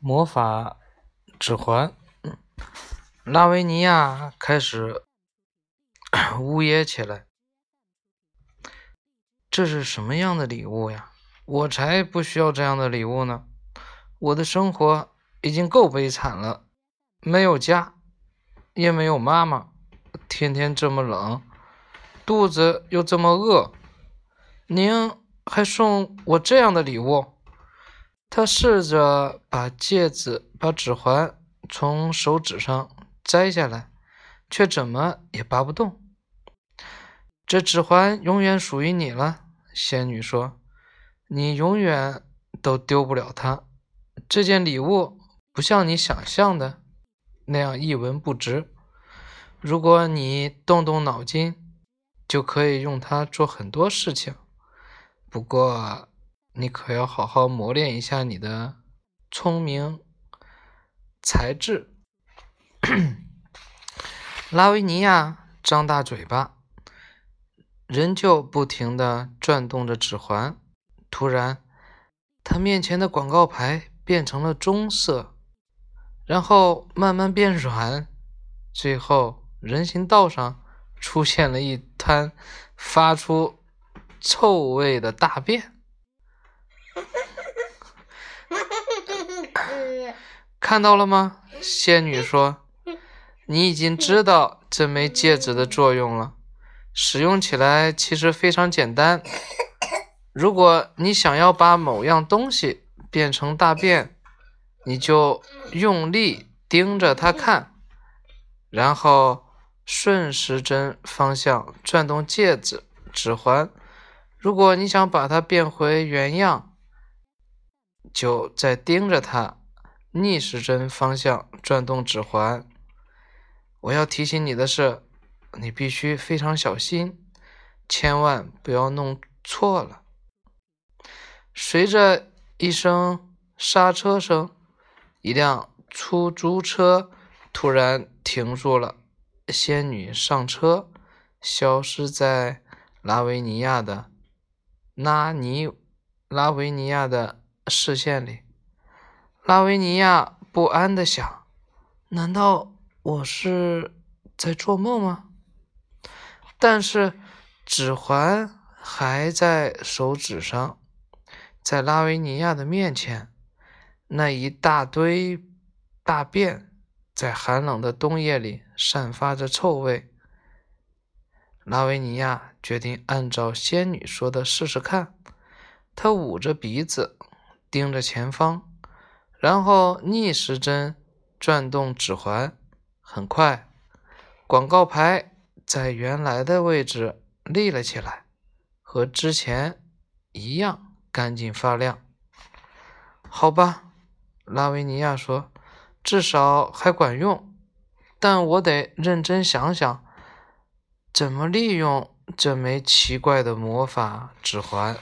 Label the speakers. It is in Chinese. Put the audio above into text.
Speaker 1: 魔法指环，拉维尼亚开始 呜咽起来。这是什么样的礼物呀？我才不需要这样的礼物呢！我的生活已经够悲惨了，没有家，也没有妈妈，天天这么冷，肚子又这么饿，您还送我这样的礼物？他试着把戒指、把指环从手指上摘下来，却怎么也拔不动。这指环永远属于你了，仙女说：“你永远都丢不了它。这件礼物不像你想象的那样一文不值。如果你动动脑筋，就可以用它做很多事情。不过……”你可要好好磨练一下你的聪明才智。拉维尼亚张大嘴巴，仍旧不停的转动着指环。突然，他面前的广告牌变成了棕色，然后慢慢变软，最后人行道上出现了一滩发出臭味的大便。看到了吗？仙女说：“你已经知道这枚戒指的作用了，使用起来其实非常简单。如果你想要把某样东西变成大便，你就用力盯着它看，然后顺时针方向转动戒指指环。如果你想把它变回原样，就再盯着它。”逆时针方向转动指环。我要提醒你的是，你必须非常小心，千万不要弄错了。随着一声刹车声，一辆出租车突然停住了。仙女上车，消失在拉维尼亚的拉尼拉维尼亚的视线里。拉维尼亚不安地想：“难道我是在做梦吗？”但是指环还在手指上，在拉维尼亚的面前，那一大堆大便在寒冷的冬夜里散发着臭味。拉维尼亚决定按照仙女说的试试看。他捂着鼻子，盯着前方。然后逆时针转动指环，很快，广告牌在原来的位置立了起来，和之前一样干净发亮。好吧，拉维尼亚说，至少还管用。但我得认真想想，怎么利用这枚奇怪的魔法指环。